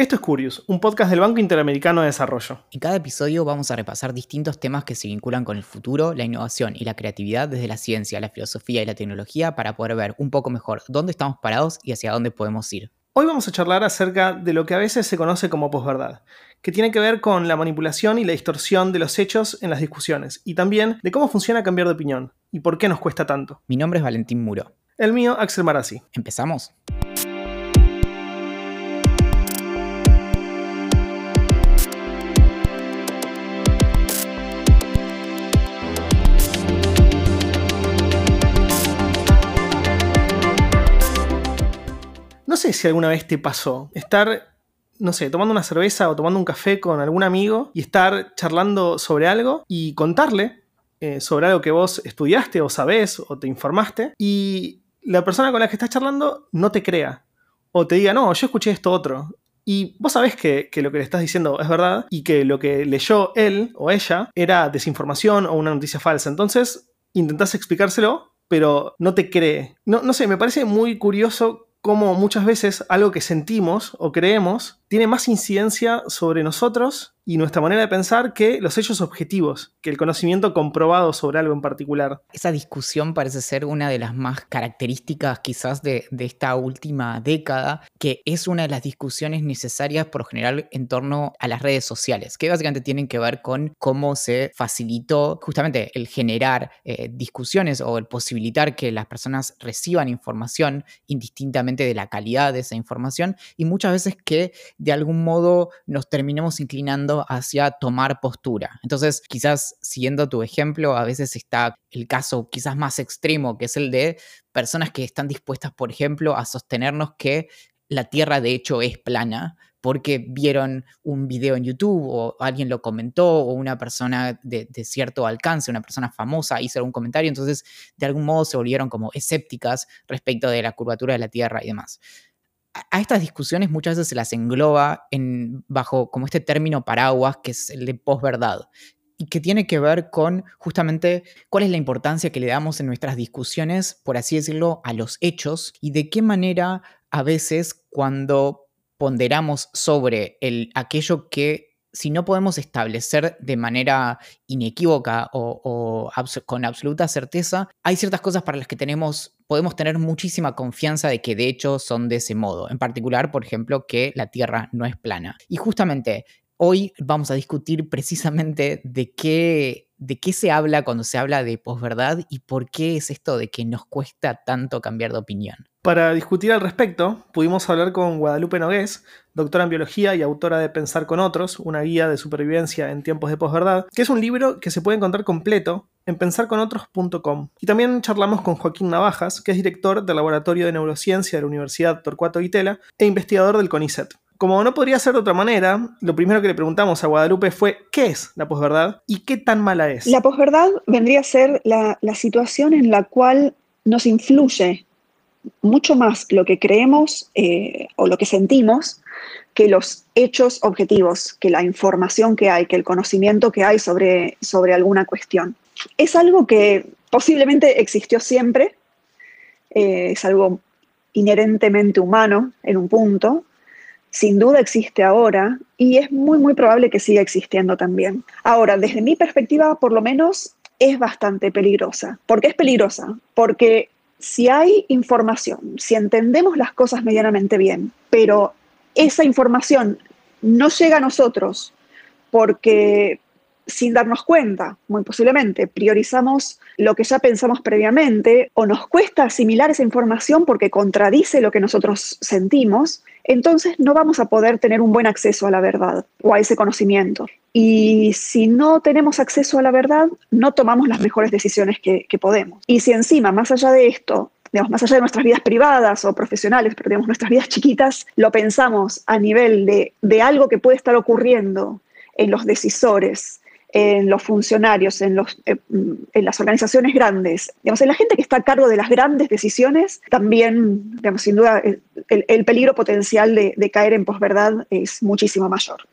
Esto es Curious, un podcast del Banco Interamericano de Desarrollo. En cada episodio vamos a repasar distintos temas que se vinculan con el futuro, la innovación y la creatividad desde la ciencia, la filosofía y la tecnología para poder ver un poco mejor dónde estamos parados y hacia dónde podemos ir. Hoy vamos a charlar acerca de lo que a veces se conoce como posverdad, que tiene que ver con la manipulación y la distorsión de los hechos en las discusiones, y también de cómo funciona cambiar de opinión y por qué nos cuesta tanto. Mi nombre es Valentín Muro. El mío, Axel Marazzi. ¿Empezamos? Sé si alguna vez te pasó estar, no sé, tomando una cerveza o tomando un café con algún amigo y estar charlando sobre algo y contarle eh, sobre algo que vos estudiaste o sabés o te informaste y la persona con la que estás charlando no te crea o te diga, no, yo escuché esto otro. Y vos sabés que, que, lo que le estás diciendo es verdad y que lo que leyó él o ella era desinformación o una noticia falsa. Entonces intentás explicárselo, pero no te cree. No, no sé, me parece muy curioso cómo muchas veces algo que sentimos o creemos tiene más incidencia sobre nosotros y nuestra manera de pensar que los hechos objetivos, que el conocimiento comprobado sobre algo en particular. Esa discusión parece ser una de las más características quizás de, de esta última década, que es una de las discusiones necesarias por lo general en torno a las redes sociales, que básicamente tienen que ver con cómo se facilitó justamente el generar eh, discusiones o el posibilitar que las personas reciban información indistintamente de la calidad de esa información y muchas veces que de algún modo nos terminemos inclinando hacia tomar postura. Entonces, quizás siguiendo tu ejemplo, a veces está el caso quizás más extremo, que es el de personas que están dispuestas, por ejemplo, a sostenernos que la Tierra de hecho es plana porque vieron un video en YouTube o alguien lo comentó o una persona de, de, cierto alcance, una persona famosa hizo algún comentario, entonces de algún modo se volvieron como escépticas respecto de la curvatura de la Tierra y demás a estas discusiones muchas veces se las engloba en, bajo como este término paraguas que es el de posverdad y que tiene que ver con justamente cuál es la importancia que le damos en nuestras discusiones, por así decirlo, a los hechos y de qué manera a veces cuando ponderamos sobre el, aquello que si no podemos establecer de manera inequívoca o, con absoluta certeza, hay ciertas cosas para las que tenemos, podemos tener muchísima confianza de que de hecho son de ese modo. En particular, por ejemplo, que la Tierra no es plana. Y justamente hoy vamos a discutir precisamente de qué, de qué se habla cuando se habla de posverdad y por qué es esto de que nos cuesta tanto cambiar de opinión. Para discutir al respecto, pudimos hablar con Guadalupe Nogués, doctora en biología y autora de Pensar con otros, una guía de supervivencia en tiempos de posverdad, que es un libro que se puede encontrar completo en pensarconotros.com. Y también charlamos con Joaquín Navajas, que es director del Laboratorio de Neurociencia de la Universidad Torcuato Vitela e investigador del CONICET. Como no podría ser de otra manera, lo primero que le preguntamos a Guadalupe fue ¿qué es la posverdad y qué tan mala es? La posverdad vendría a ser la, situación en la cual nos influye mucho más lo que creemos eh, o lo que sentimos que los hechos objetivos, que la información que hay, que el conocimiento que hay sobre, sobre alguna cuestión. Es algo que posiblemente existió siempre, eh, es algo inherentemente humano en un punto, sin duda existe ahora y es muy, muy probable que siga existiendo también. Ahora, desde mi perspectiva, por lo menos, es bastante peligrosa. ¿Por qué es peligrosa? Porque si hay información, si entendemos las cosas medianamente bien, pero esa información no llega a nosotros porque sin darnos cuenta, muy posiblemente, priorizamos lo que ya pensamos previamente o nos cuesta asimilar esa información porque contradice lo que nosotros sentimos, entonces no vamos a poder tener un buen acceso a la verdad o a ese conocimiento. Y si no tenemos acceso a la verdad, no tomamos las mejores decisiones que, podemos. Y si encima, más allá de esto, digamos, más allá de nuestras vidas privadas o profesionales, pero digamos, nuestras vidas chiquitas, lo pensamos a nivel de algo que puede estar ocurriendo en los decisores, en los funcionarios, en, los, eh, en, las organizaciones grandes, digamos, en la gente que está a cargo de las grandes decisiones, también, digamos, sin duda, el, el peligro potencial de, de, caer en posverdad es muchísimo mayor.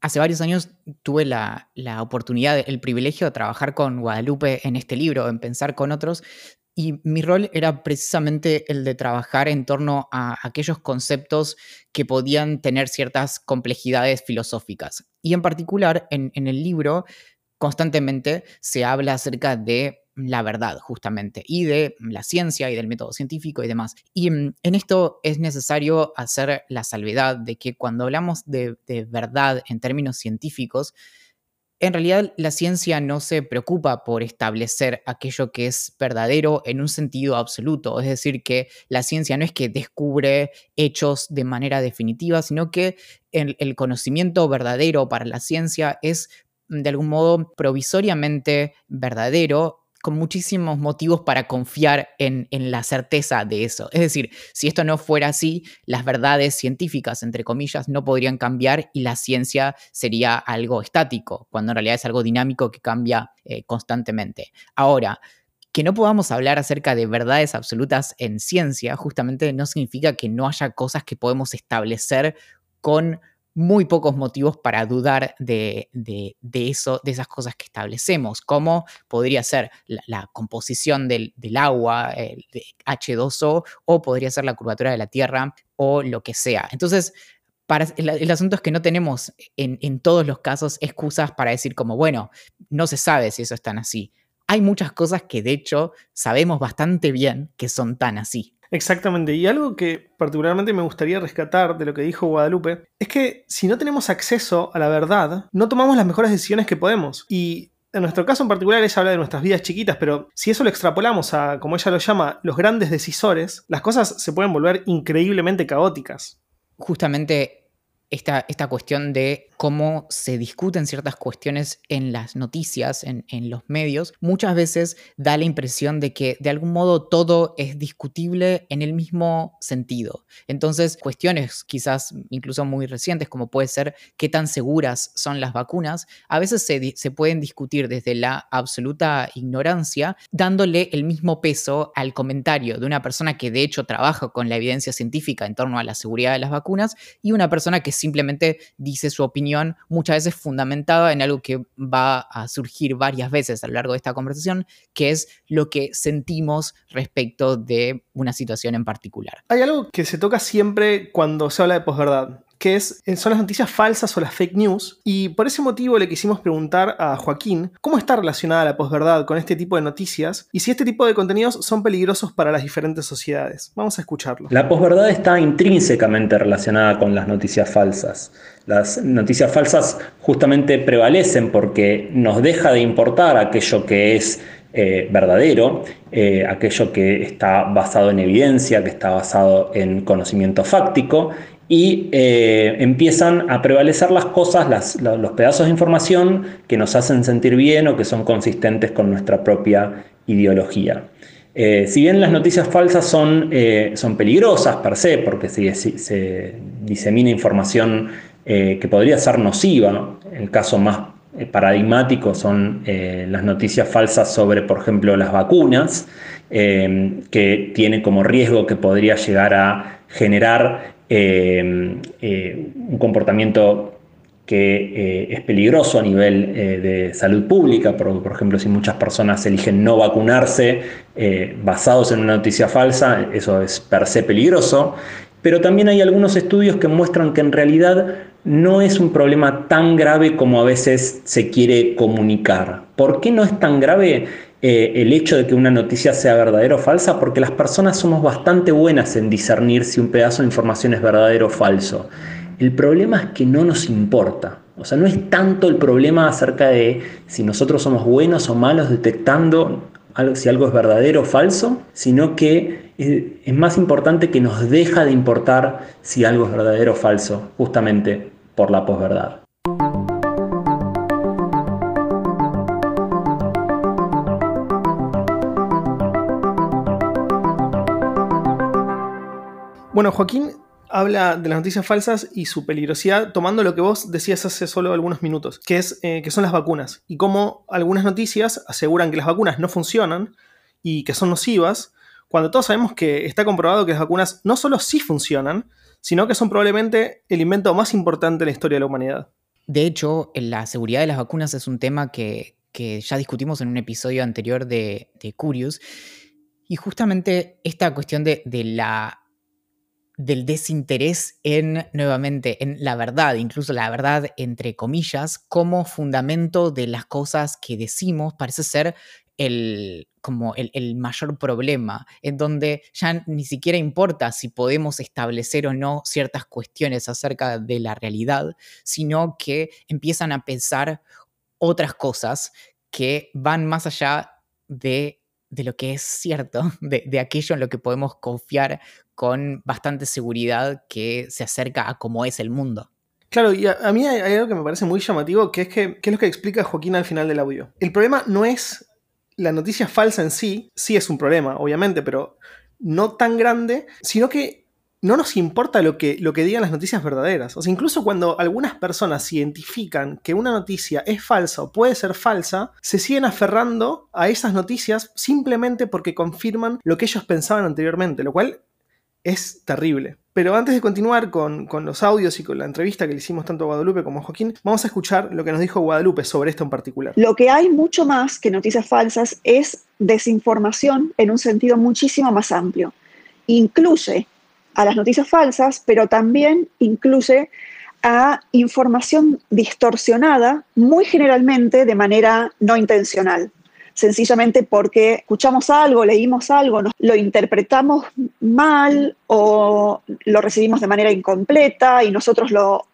Hace varios años tuve la, la oportunidad, el privilegio de trabajar con Guadalupe en este libro, en Pensar con otros, Y mi rol era precisamente el de trabajar en torno a aquellos conceptos que podían tener ciertas complejidades filosóficas. Y en particular, en, el libro, constantemente se habla acerca de la verdad, justamente, y de la ciencia y del método científico y demás. Y mm, en esto es necesario hacer la salvedad de que cuando hablamos de, verdad en términos científicos, en realidad la ciencia no se preocupa por establecer aquello que es verdadero en un sentido absoluto. Es decir, que la ciencia no es que descubre hechos de manera definitiva, sino que el conocimiento verdadero para la ciencia es de algún modo provisoriamente verdadero con muchísimos motivos para confiar en, la certeza de eso. Es decir, si esto no fuera así, las verdades científicas, entre comillas, no podrían cambiar y la ciencia sería algo estático, cuando en realidad es algo dinámico que cambia eh, constantemente. Ahora, que no podamos hablar acerca de verdades absolutas en ciencia justamente no significa que no haya cosas que podemos establecer con muy pocos motivos para dudar de, eso, de esas cosas que establecemos, como podría ser la, composición del, agua, el H2O, o podría ser la curvatura de la Tierra, o lo que sea. Entonces, para, el, asunto es que no tenemos en, en todos los casos excusas para decir como, bueno, no se sabe si eso es tan así. Hay muchas cosas que de hecho sabemos bastante bien que son tan así. Exactamente, y algo que particularmente me gustaría rescatar de lo que dijo Guadalupe es que si no tenemos acceso a la verdad, no tomamos las mejores decisiones que podemos. Y en nuestro caso en particular ella habla de nuestras vidas chiquitas, pero si eso lo extrapolamos a, como ella lo llama, los grandes decisores, las cosas se pueden volver increíblemente caóticas. Justamente esta, esta cuestión de cómo se discuten ciertas cuestiones en las noticias, en, los medios, muchas veces da la impresión de que de algún modo todo es discutible en el mismo sentido. Entonces, cuestiones quizás incluso muy recientes, como puede ser qué tan seguras son las vacunas, a veces se, se pueden discutir desde la absoluta ignorancia, dándole el mismo peso al comentario de una persona que de hecho trabaja con la evidencia científica en torno a la seguridad de las vacunas y una persona que simplemente dice su opinión muchas veces fundamentada en algo que va a surgir varias veces a lo largo de esta conversación, que es lo que sentimos respecto de una situación en particular. Hay algo que se toca siempre cuando se habla de posverdad, que eh, son las noticias falsas o las fake news. Y por ese motivo le quisimos preguntar a Joaquín cómo está relacionada la posverdad con este tipo de noticias y si este tipo de contenidos son peligrosos para las diferentes sociedades. Vamos a escucharlo. La posverdad está intrínsecamente relacionada con las noticias falsas. Las noticias falsas justamente prevalecen porque nos deja de importar aquello que es eh, verdadero, eh, aquello que está basado en evidencia, que está basado en conocimiento fáctico y eh, empiezan a prevalecer las cosas, los pedazos de información que nos hacen sentir bien o que son consistentes con nuestra propia ideología. Eh, si bien las noticias falsas son, eh, son peligrosas per se, porque se, se disemina información que podría ser nociva, el caso más paradigmático son las noticias falsas sobre, por ejemplo, las vacunas, que tiene como riesgo que podría llegar a generar un comportamiento que eh, es peligroso a nivel de salud pública, por, por, ejemplo, si muchas personas eligen no vacunarse basados en una noticia falsa, eso es per se peligroso, pero también hay algunos estudios que muestran que en realidad no es un problema tan grave como a veces se quiere comunicar. ¿Por qué no es tan grave? Eh, el hecho de que una noticia sea verdadera o falsa, porque las personas somos bastante buenas en discernir si un pedazo de información es verdadero o falso. El problema es que no nos importa. O sea, no es tanto el problema acerca de si nosotros somos buenos o malos detectando si algo es verdadero o falso, sino que es más importante que nos deja de importar si algo es verdadero o falso, justamente por la posverdad. Bueno, Joaquín habla de las noticias falsas y su peligrosidad tomando lo que vos decías hace solo algunos minutos, que, es, eh, que son las vacunas y cómo algunas noticias aseguran que las vacunas no funcionan y que son nocivas, cuando todos sabemos que está comprobado que las vacunas no solo sí funcionan, sino que son probablemente el invento más importante en la historia de la humanidad. De hecho, la seguridad de las vacunas es un tema que, ya discutimos en un episodio anterior de, de Curious Y justamente esta cuestión de, la del desinterés en, nuevamente, en la verdad, incluso la verdad entre comillas, como fundamento de las cosas que decimos, parece ser el, como el, mayor problema, en donde ya ni siquiera importa si podemos establecer o no ciertas cuestiones acerca de la realidad, sino que empiezan a pensar otras cosas que van más allá de, lo que es cierto, de, aquello en lo que podemos confiar con bastante seguridad que se acerca a cómo es el mundo. Claro, y a, mí hay, algo que me parece muy llamativo, que es que, es lo que explica Joaquín al final del audio. El problema no es la noticia falsa en sí, sí es un problema, obviamente, pero no tan grande, sino que no nos importa lo que, lo que digan las noticias verdaderas. O sea, incluso cuando algunas personas identifican que una noticia es falsa o puede ser falsa, se siguen aferrando a esas noticias simplemente porque confirman lo que ellos pensaban anteriormente, lo cual es terrible. Pero antes de continuar con, los audios y con la entrevista que le hicimos tanto a Guadalupe como a Joaquín, vamos a escuchar lo que nos dijo Guadalupe sobre esto en particular. Lo que hay mucho más que noticias falsas es desinformación en un sentido muchísimo más amplio. Incluye a las noticias falsas, pero también incluye a información distorsionada, muy generalmente de manera no intencional sencillamente porque escuchamos algo, leímos algo, lo interpretamos mal o lo recibimos de manera incompleta y nosotros lo,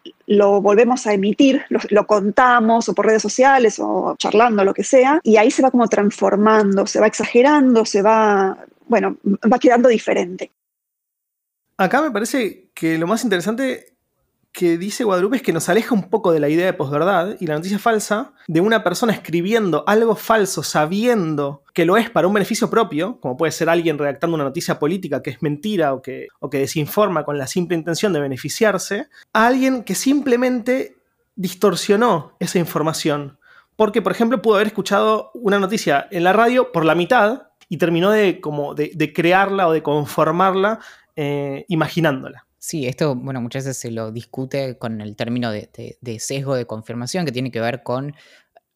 volvemos a emitir, lo, contamos o por redes sociales o charlando, lo que sea, y ahí se va como transformando, se va exagerando, se va, bueno, va quedando diferente. Acá me parece que lo más interesante que dice Guadalupe es que nos aleja un poco de la idea de posverdad y la noticia falsa de una persona escribiendo algo falso sabiendo que lo es para un beneficio propio, como puede ser alguien redactando una noticia política que es mentira o que, o que desinforma con la simple intención de beneficiarse, a alguien que simplemente distorsionó esa información. Porque, por ejemplo, pudo haber escuchado una noticia en la radio por la mitad y terminó de, como de, crearla o de conformarla eh, imaginándola. Sí, esto, bueno, muchas veces se lo discute con el término de, sesgo de confirmación, que tiene que ver con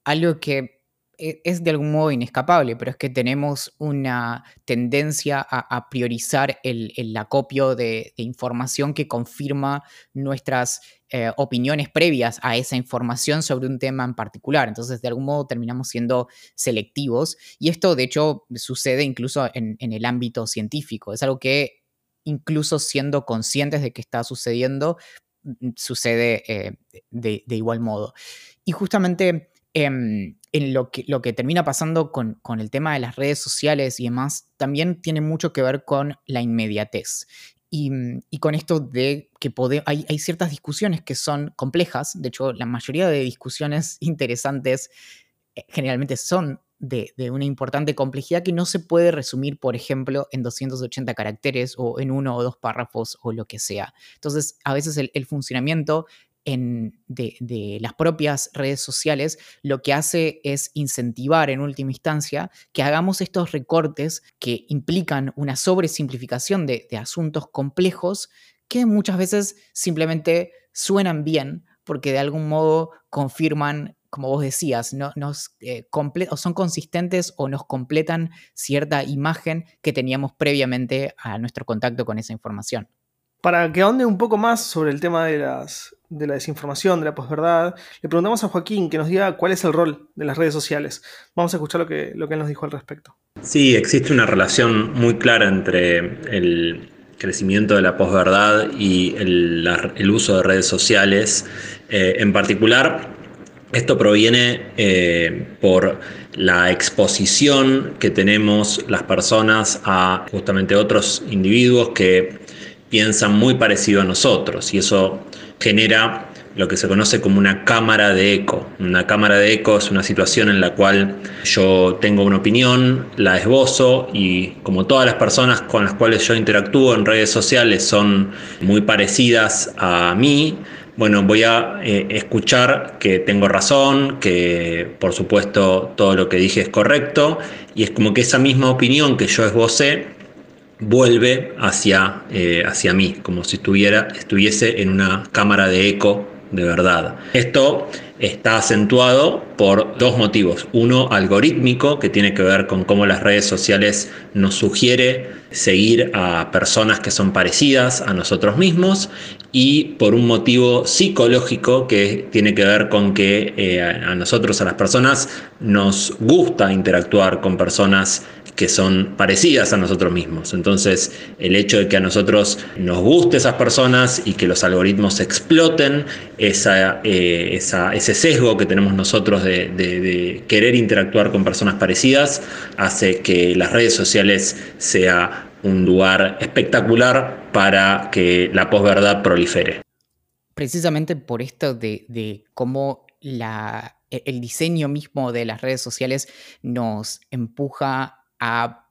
algo que e, es de algún modo inescapable, pero es que tenemos una tendencia a, priorizar el, acopio de, información que confirma nuestras eh, opiniones previas a esa información sobre un tema en particular. Entonces, de algún modo terminamos siendo selectivos y esto, de hecho, sucede incluso en el ámbito científico. Es algo que incluso siendo conscientes de que está sucediendo, mm, sucede eh, de, igual modo. Y justamente em, en lo que, termina pasando con, el tema de las redes sociales y demás, también tiene mucho que ver con la inmediatez. Y, mm, con esto de que hay, hay, ciertas discusiones que son complejas, de hecho la mayoría de discusiones interesantes eh, generalmente son de, una importante complejidad que no se puede resumir, por ejemplo, en 280 caracteres o en uno o dos párrafos o lo que sea. Entonces, a veces el, funcionamiento de, las propias redes sociales lo que hace es incentivar en última instancia que hagamos estos recortes que implican una sobresimplificación de, de asuntos complejos que muchas veces simplemente suenan bien porque de algún modo confirman como vos decías, no, nos, eh, o son consistentes o nos completan cierta imagen que teníamos previamente a nuestro contacto con esa información. Para que ahonde un poco más sobre el tema de, las, de la desinformación, de la posverdad, le preguntamos a Joaquín que nos diga cuál es el rol de las redes sociales. Vamos a escuchar lo que, lo que él nos dijo al respecto. Sí, existe una relación muy clara entre el crecimiento de la posverdad y el, uso de redes sociales. Eh, en particular, esto proviene eh, por la exposición que tenemos las personas a justamente otros individuos que piensan muy parecido a nosotros y eso genera lo que se conoce como una cámara de eco. Una cámara de eco es una situación en la cual yo tengo una opinión, la esbozo y como todas las personas con las cuales yo interactúo en redes sociales son muy parecidas a mí, bueno, voy a eh, escuchar que tengo razón, que por supuesto todo lo que dije es correcto, y es como que esa misma opinión que yo esbocé vuelve hacia, eh, hacia mí, como si estuviera, estuviese en una cámara de eco de verdad. Esto está acentuado por dos motivos. Uno algorítmico, que tiene que ver con cómo las redes sociales nos sugiere seguir a personas que son parecidas a nosotros mismos y por un motivo psicológico que tiene que ver con que eh, a nosotros, a las personas, nos gusta interactuar con personas que son parecidas a nosotros mismos. Entonces, el hecho de que a nosotros nos guste esas personas y que los algoritmos exploten eh, ese sesgo que tenemos nosotros de, querer interactuar con personas parecidas, hace que las redes sociales sea un lugar espectacular para que la posverdad prolifere. Precisamente por esto de, cómo e, el diseño mismo de las redes sociales nos empuja a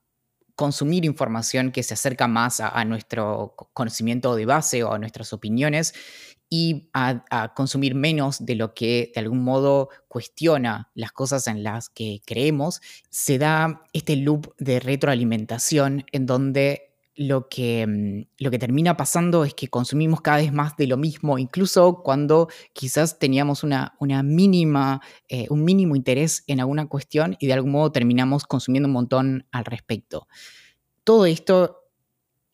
consumir información que se acerca más a, nuestro conocimiento de base o a nuestras opiniones y a, consumir menos de lo que de algún modo cuestiona las cosas en las que creemos, se da este loop de retroalimentación en donde lo que, mm, lo que termina pasando es que consumimos cada vez más de lo mismo, incluso cuando quizás teníamos una, una mínima, eh, un mínimo interés en alguna cuestión y de algún modo terminamos consumiendo un montón al respecto. Todo esto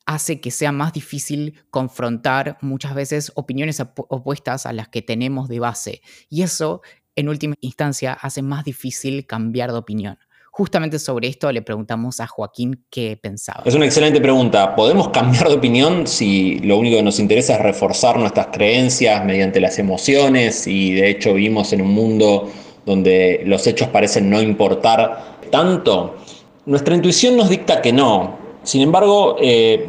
hace que sea más difícil confrontar muchas veces opiniones opuestas a las que tenemos de base. Y eso, en última instancia, hace más difícil cambiar de opinión. Justamente sobre esto le preguntamos a Joaquín qué pensaba. Es una excelente pregunta. ¿Podemos cambiar de opinión si lo único que nos interesa es reforzar nuestras creencias mediante las emociones y de hecho vivimos en un mundo donde los hechos parecen no importar tanto? Nuestra intuición nos dicta que no. Sin embargo, eh,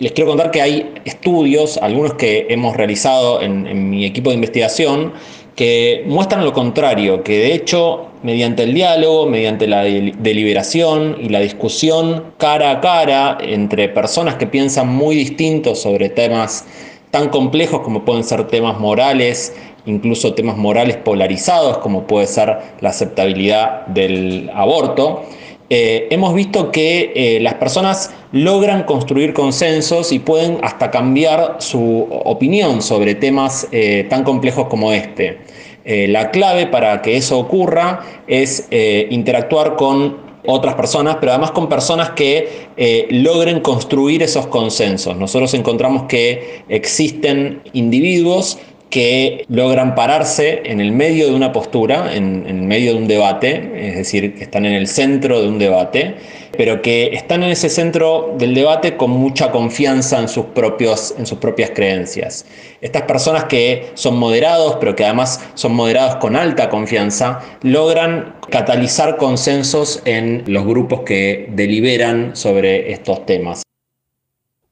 les quiero contar que hay estudios, algunos que hemos realizado en mi equipo de investigación, que muestran lo contrario, que de hecho mediante el diálogo, mediante la deliberación y la discusión cara a cara entre personas que piensan muy distintos sobre temas tan complejos como pueden ser temas morales, incluso temas morales polarizados como puede ser la aceptabilidad del aborto, eh, hemos visto que eh, las personas logran construir consensos y pueden hasta cambiar su opinión sobre temas eh, tan complejos como este. la clave para que eso ocurra es interactuar con otras personas, pero además con personas que logren construir esos consensos. Nosotros encontramos que existen individuos que logran pararse en el medio de una postura, en, el medio de un debate, es decir, que están en el centro de un debate, pero que están en ese centro del debate con mucha confianza en sus, propios, en sus propias creencias. Estas personas que son moderados, pero que además son moderados con alta confianza, logran catalizar consensos en los grupos que deliberan sobre estos temas.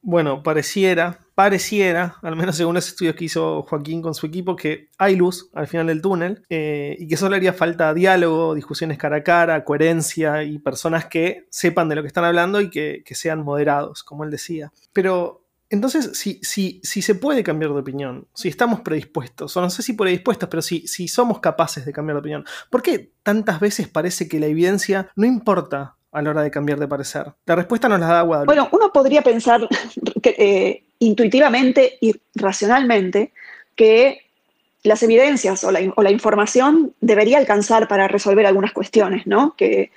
Bueno, pareciera pareciera, al menos según los estudios que hizo Joaquín con su equipo, que hay luz al final del túnel eh, y que solo haría falta diálogo, discusiones cara a cara, coherencia y personas que sepan de lo que están hablando y que, sean moderados, como él decía. Pero entonces, si, si, si, se puede cambiar de opinión, si estamos predispuestos, o no sé si predispuestos, pero si, si somos capaces de cambiar de opinión, ¿por qué tantas veces parece que la evidencia no importa a la hora de cambiar de parecer? La respuesta nos la da Guadalupe. Bueno, uno podría pensar que, eh, intuitivamente y racionalmente que las evidencias o la, información debería alcanzar para resolver algunas cuestiones, ¿no? Que,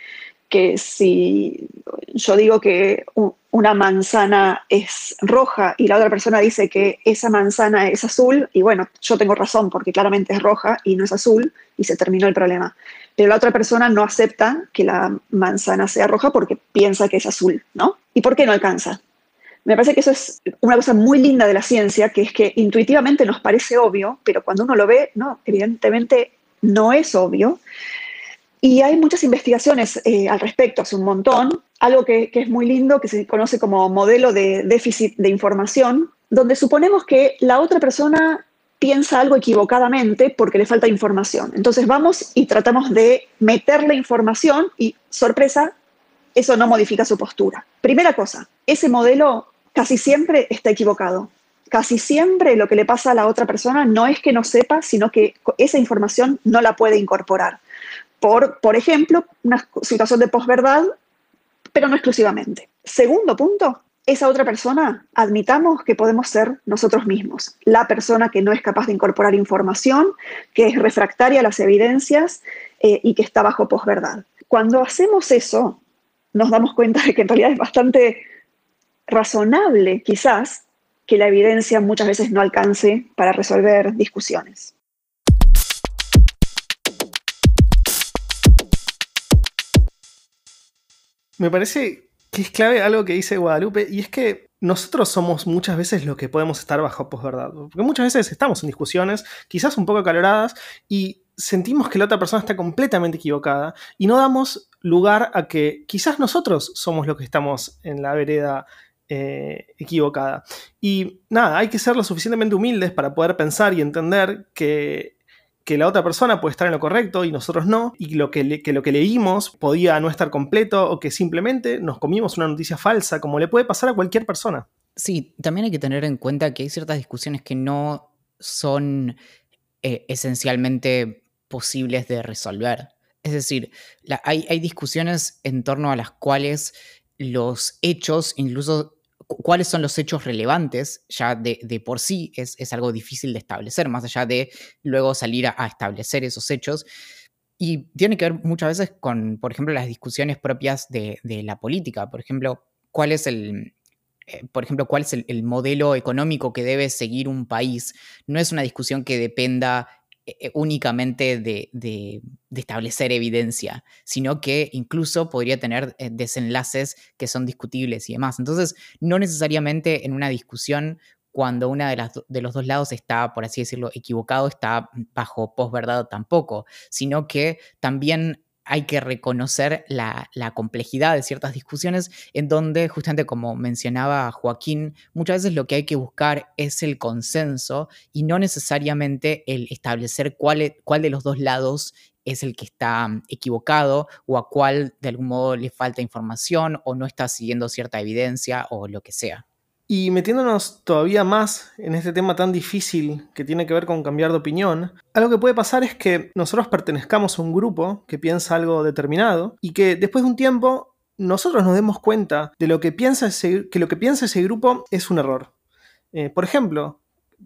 que si yo digo que una manzana es roja y la otra persona dice que esa manzana es azul, y bueno, yo tengo razón porque claramente es roja y no es azul, y se terminó el problema. Pero la otra persona no acepta que la manzana sea roja porque piensa que es azul, ¿no? ¿Y por qué no alcanza? Me parece que eso es una cosa muy linda de la ciencia, que es que intuitivamente nos parece obvio, pero cuando uno lo ve, no, evidentemente no es obvio. Y hay muchas investigaciones eh, al respecto, hace un montón. Algo que, que, es muy lindo, que se conoce como modelo de déficit de información, donde suponemos que la otra persona piensa algo equivocadamente porque le falta información. Entonces vamos y tratamos de meterle información y, sorpresa, eso no modifica su postura. Primera cosa, ese modelo casi siempre está equivocado. Casi siempre lo que le pasa a la otra persona no es que no sepa, sino que esa información no la puede incorporar. Por, por ejemplo, una situación de posverdad, pero no exclusivamente. Segundo punto, esa otra persona, admitamos que podemos ser nosotros mismos, la persona que no es capaz de incorporar información, que es refractaria a las evidencias eh, y que está bajo posverdad. Cuando hacemos eso, nos damos cuenta de que en realidad es bastante razonable, quizás, que la evidencia muchas veces no alcance para resolver discusiones. Me parece que es clave algo que dice Guadalupe, y es que nosotros somos muchas veces lo que podemos estar bajo posverdad. Porque muchas veces estamos en discusiones, quizás un poco acaloradas, y sentimos que la otra persona está completamente equivocada, y no damos lugar a que quizás nosotros somos los que estamos en la vereda eh, equivocada. Y nada, hay que ser lo suficientemente humildes para poder pensar y entender que que la otra persona puede estar en lo correcto y nosotros no, y lo que, lo que leímos podía no estar completo o que simplemente nos comimos una noticia falsa, como le puede pasar a cualquier persona. Sí, también hay que tener en cuenta que hay ciertas discusiones que no son eh, esencialmente posibles de resolver. Es decir, hay, hay discusiones en torno a las cuales los hechos, incluso cuáles son los hechos relevantes, ya de, por sí es, algo difícil de establecer, más allá de luego salir a, establecer esos hechos. Y tiene que ver muchas veces con, por ejemplo, las discusiones propias de, la política. Por ejemplo, cuál es el, eh, por ejemplo, cuál es el, modelo económico que debe seguir un país. No es una discusión que dependa eh, eh, únicamente de, establecer evidencia, sino que incluso podría tener eh, desenlaces que son discutibles y demás. Entonces, no necesariamente en una discusión, cuando una de, de los dos lados está, por así decirlo, equivocado, está bajo posverdad tampoco, sino que también hay que reconocer la, complejidad de ciertas discusiones en donde, justamente como mencionaba Joaquín, muchas veces lo que hay que buscar es el consenso y no necesariamente el establecer cuál, cuál de los dos lados es el que está mm, equivocado o a cuál de algún modo le falta información o no está siguiendo cierta evidencia o lo que sea. Y metiéndonos todavía más en este tema tan difícil que tiene que ver con cambiar de opinión, algo que puede pasar es que nosotros pertenezcamos a un grupo que piensa algo determinado y que después de un tiempo nosotros nos demos cuenta de lo que piensa que lo que piensa ese grupo es un error. Eh, por ejemplo,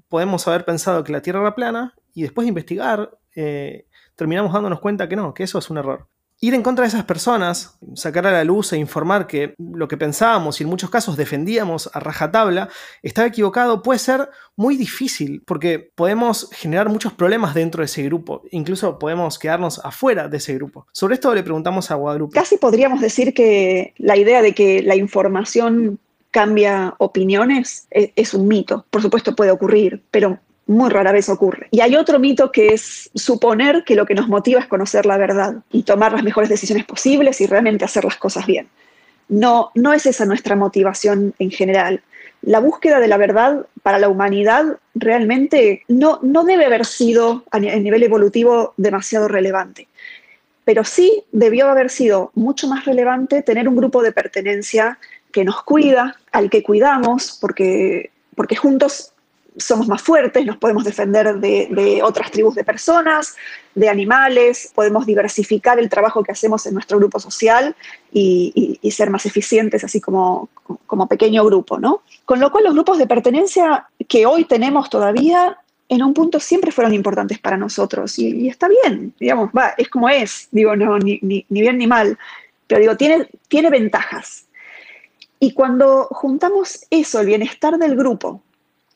podemos haber pensado que la Tierra era plana y después de investigar eh, terminamos dándonos cuenta que no, que eso es un error ir en contra de esas personas, sacar a la luz e informar que lo que pensábamos y en muchos casos defendíamos a rajatabla estaba equivocado, puede ser muy difícil porque podemos generar muchos problemas dentro de ese grupo, incluso podemos quedarnos afuera de ese grupo. Sobre esto le preguntamos a Guadalupe. Casi podríamos decir que la idea de que la información cambia opiniones es, es un mito. Por supuesto puede ocurrir, pero muy rara vez ocurre. Y hay otro mito que es suponer que lo que nos motiva es conocer la verdad y tomar las mejores decisiones posibles y realmente hacer las cosas bien. No, no es esa nuestra motivación en general. La búsqueda de la verdad para la humanidad realmente no, no debe haber sido a nivel evolutivo demasiado relevante. Pero sí debió haber sido mucho más relevante tener un grupo de pertenencia que nos cuida, al que cuidamos, porque, porque juntos somos más fuertes, nos podemos defender de, otras tribus de personas, de animales, podemos diversificar el trabajo que hacemos en nuestro grupo social y, ser más eficientes así como, como pequeño grupo, ¿no? Con lo cual los grupos de pertenencia que hoy tenemos todavía en un punto siempre fueron importantes para nosotros y, está bien, digamos, va, es como es, digo, no, ni, ni, ni bien ni mal, pero digo, tiene, tiene ventajas. Y cuando juntamos eso, el bienestar del grupo,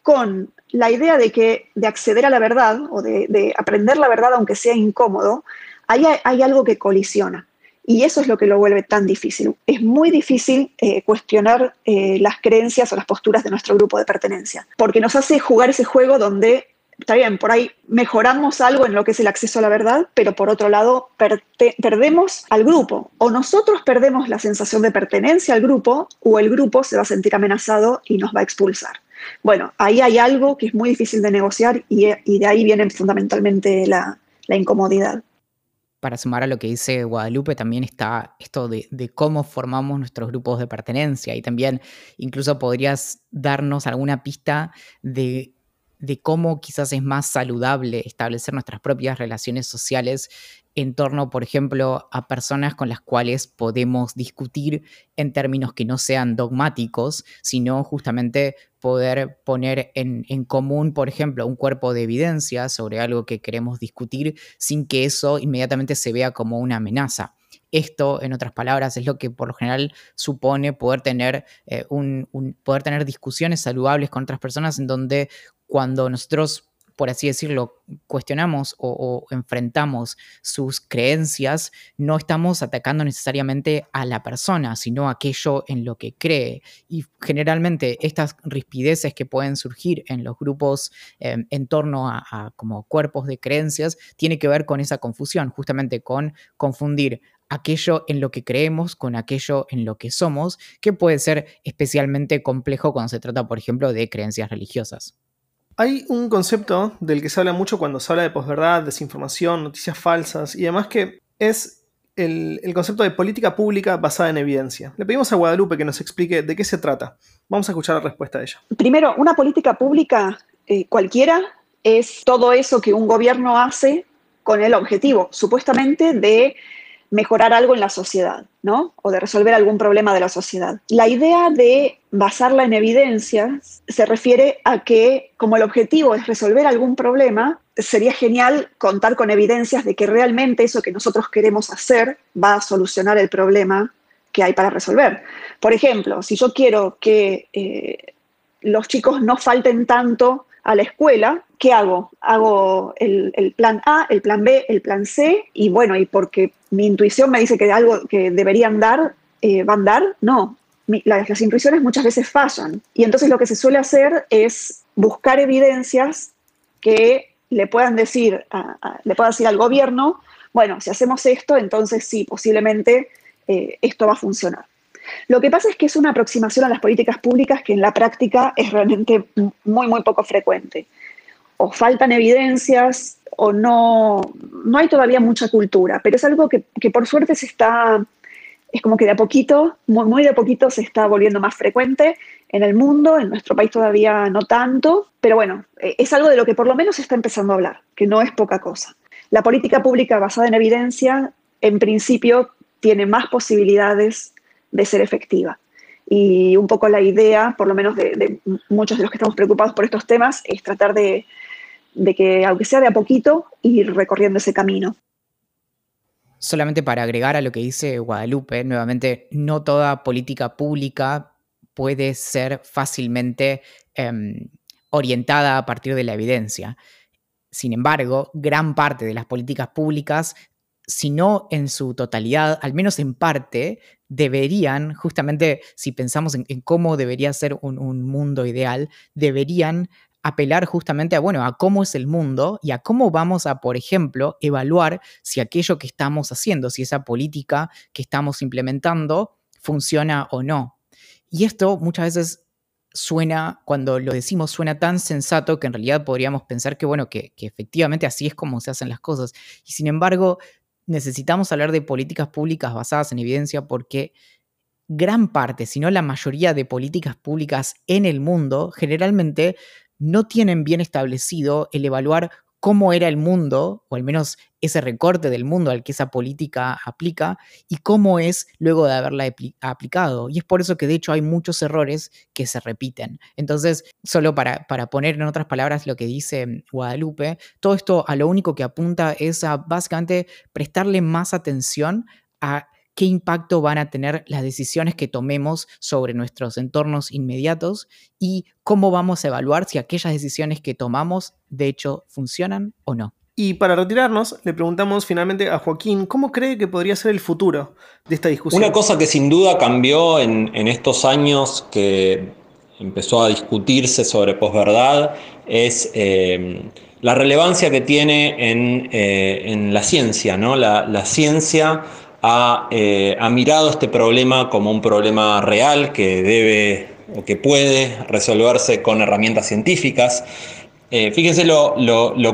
con la idea de que de acceder a la verdad o de, aprender la verdad aunque sea incómodo, hay, hay, algo que colisiona. Y eso es lo que lo vuelve tan difícil. Es muy difícil eh, cuestionar eh, las creencias o las posturas de nuestro grupo de pertenencia, porque nos hace jugar ese juego donde, está bien, por ahí mejoramos algo en lo que es el acceso a la verdad, pero por otro lado perdemos al grupo. O nosotros perdemos la sensación de pertenencia al grupo, o el grupo se va a sentir amenazado y nos va a expulsar. Bueno, ahí hay algo que es muy difícil de negociar y, de ahí viene fundamentalmente la, incomodidad. Para sumar a lo que dice Guadalupe, también está esto de, cómo formamos nuestros grupos de pertenencia y también incluso podrías darnos alguna pista de, de cómo quizás es más saludable establecer nuestras propias relaciones sociales en torno, por ejemplo, a personas con las cuales podemos discutir en términos que no sean dogmáticos, sino justamente poder poner en, común, por ejemplo, un cuerpo de evidencia sobre algo que queremos discutir sin que eso inmediatamente se vea como una amenaza. Esto, en otras palabras, es lo que por lo general supone poder tener, eh, un, poder tener discusiones saludables con otras personas en donde cuando nosotros por así decirlo, cuestionamos o, enfrentamos sus creencias, no estamos atacando necesariamente a la persona, sino aquello en lo que cree. Y generalmente estas rispideces que pueden surgir en los grupos em, en torno a, a, como cuerpos de creencias, tiene que ver con esa confusión, justamente con confundir aquello en lo que creemos con aquello en lo que somos, que puede ser especialmente complejo cuando se trata, por ejemplo, de creencias religiosas. Hay un concepto del que se habla mucho cuando se habla de posverdad, desinformación, noticias falsas y demás que es el, concepto de política pública basada en evidencia. Le pedimos a Guadalupe que nos explique de qué se trata. Vamos a escuchar la respuesta de ella. Primero, una política pública eh, cualquiera es todo eso que un gobierno hace con el objetivo, supuestamente, de mejorar algo en la sociedad, ¿no? O de resolver algún problema de la sociedad. La idea de basarla en evidencias se refiere a que como el objetivo es resolver algún problema, sería genial contar con evidencias de que realmente eso que nosotros queremos hacer va a solucionar el problema que hay para resolver. Por ejemplo, si yo quiero que eh, los chicos no falten tanto a la escuela, ¿qué hago? Hago el, plan A, el plan B, el plan C, y bueno, y porque mi intuición me dice que algo que deberían dar, eh, van a dar, no. las, intuiciones muchas veces fallan. Y entonces lo que se suele hacer es buscar evidencias que le puedan decir, le pueda decir al gobierno, bueno, si hacemos esto, entonces sí, posiblemente eh, esto va a funcionar. Lo que pasa es que es una aproximación a las políticas públicas que en la práctica es realmente muy, muy poco frecuente. O faltan evidencias o no, no hay todavía mucha cultura, pero es algo que, por suerte se está, es como que de a poquito, muy, muy de a poquito se está volviendo más frecuente en el mundo, en nuestro país todavía no tanto, pero bueno, e, es algo de lo que por lo menos se está empezando a hablar, que no es poca cosa. La política pública basada en evidencia, en principio, tiene más posibilidades de ser efectiva. Y un poco la idea, por lo menos de, muchos de los que estamos preocupados por estos temas, es tratar de, que, aunque sea de a poquito, ir recorriendo ese camino. Solamente para agregar a lo que dice Guadalupe, nuevamente, no toda política pública puede ser fácilmente em, orientada a partir de la evidencia. Sin embargo, gran parte de las políticas públicas si no en su totalidad, al menos en parte, deberían, justamente si pensamos en, cómo debería ser un, mundo ideal, deberían apelar justamente a, bueno, a cómo es el mundo y a cómo vamos a, por ejemplo, evaluar si aquello que estamos haciendo, si esa política que estamos implementando funciona o no. Y esto muchas veces suena, cuando lo decimos, suena tan sensato que en realidad podríamos pensar que, bueno, que, que efectivamente así es como se hacen las cosas. Y sin embargo, necesitamos hablar de políticas públicas basadas en evidencia porque gran parte, si no la mayoría de políticas públicas en el mundo generalmente no tienen bien establecido el evaluar cómo era el mundo, o al menos ese recorte del mundo al que esa política aplica, y cómo es luego de haberla aplicado. Y es por eso que de hecho hay muchos errores que se repiten. Entonces, solo para, para poner en otras palabras lo que dice Guadalupe, todo esto a lo único que apunta es a básicamente prestarle más atención a qué impacto van a tener las decisiones que tomemos sobre nuestros entornos inmediatos y cómo vamos a evaluar si aquellas decisiones que tomamos de hecho funcionan o no. Y para retirarnos, le preguntamos finalmente a Joaquín, ¿cómo cree que podría ser el futuro de esta discusión? Una cosa que sin duda cambió en, estos años que empezó a discutirse sobre posverdad es eh, la relevancia que tiene en, eh, la ciencia. ¿no? La, la ciencia eh, ha, mirado este problema como un problema real que debe o que puede resolverse con herramientas científicas. Eh, fíjense lo,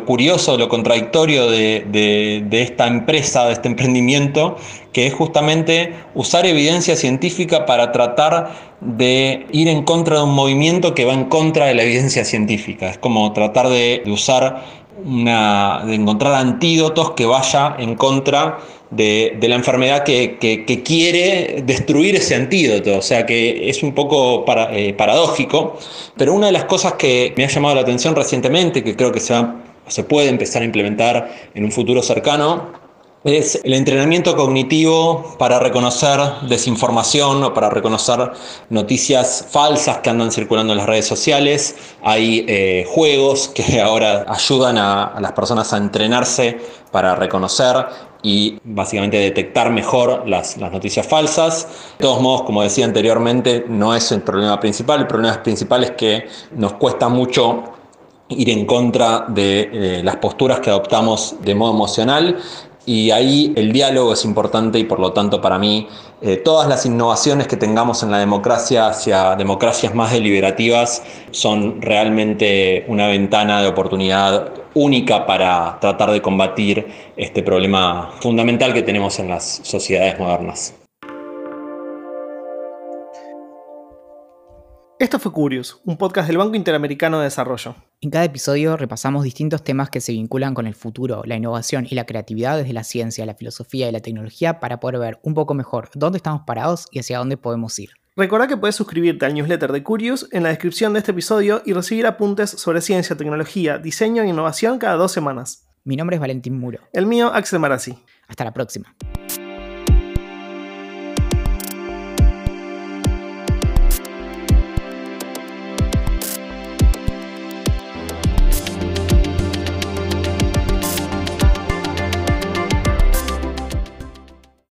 curioso, lo contradictorio de, esta empresa, de este emprendimiento, que es justamente usar evidencia científica para tratar de ir en contra de un movimiento que va en contra de la evidencia científica. Es como tratar de, usar una, de encontrar antídotos que vaya en contra de, la enfermedad que, quiere destruir ese antídoto. O sea que es un poco eh, paradójico. Pero una de las cosas que me ha llamado la atención recientemente, que creo que se, se puede empezar a implementar en un futuro cercano, es el entrenamiento cognitivo para reconocer desinformación o para reconocer noticias falsas que andan circulando en las redes sociales. Hay eh, juegos que ahora ayudan a, las personas a entrenarse para reconocer y básicamente detectar mejor las, noticias falsas. De todos modos, como decía anteriormente, no es el problema principal. El problema principal es que nos cuesta mucho ir en contra de eh, las posturas que adoptamos de modo emocional y ahí el diálogo es importante y por lo tanto para mí eh, todas las innovaciones que tengamos en la democracia hacia democracias más deliberativas son realmente una ventana de oportunidad única para tratar de combatir este problema fundamental que tenemos en las sociedades modernas. Esto fue Curious, un podcast del Banco Interamericano de Desarrollo. En cada episodio repasamos distintos temas que se vinculan con el futuro, la innovación y la creatividad desde la ciencia, la filosofía y la tecnología para poder ver un poco mejor dónde estamos parados y hacia dónde podemos ir. Recordá que puedes suscribirte al newsletter de Curious en la descripción de este episodio y recibir apuntes sobre ciencia, tecnología, diseño e innovación cada dos semanas. Mi nombre es Valentín Muro. El mío, Axel Marazzi. Hasta la próxima.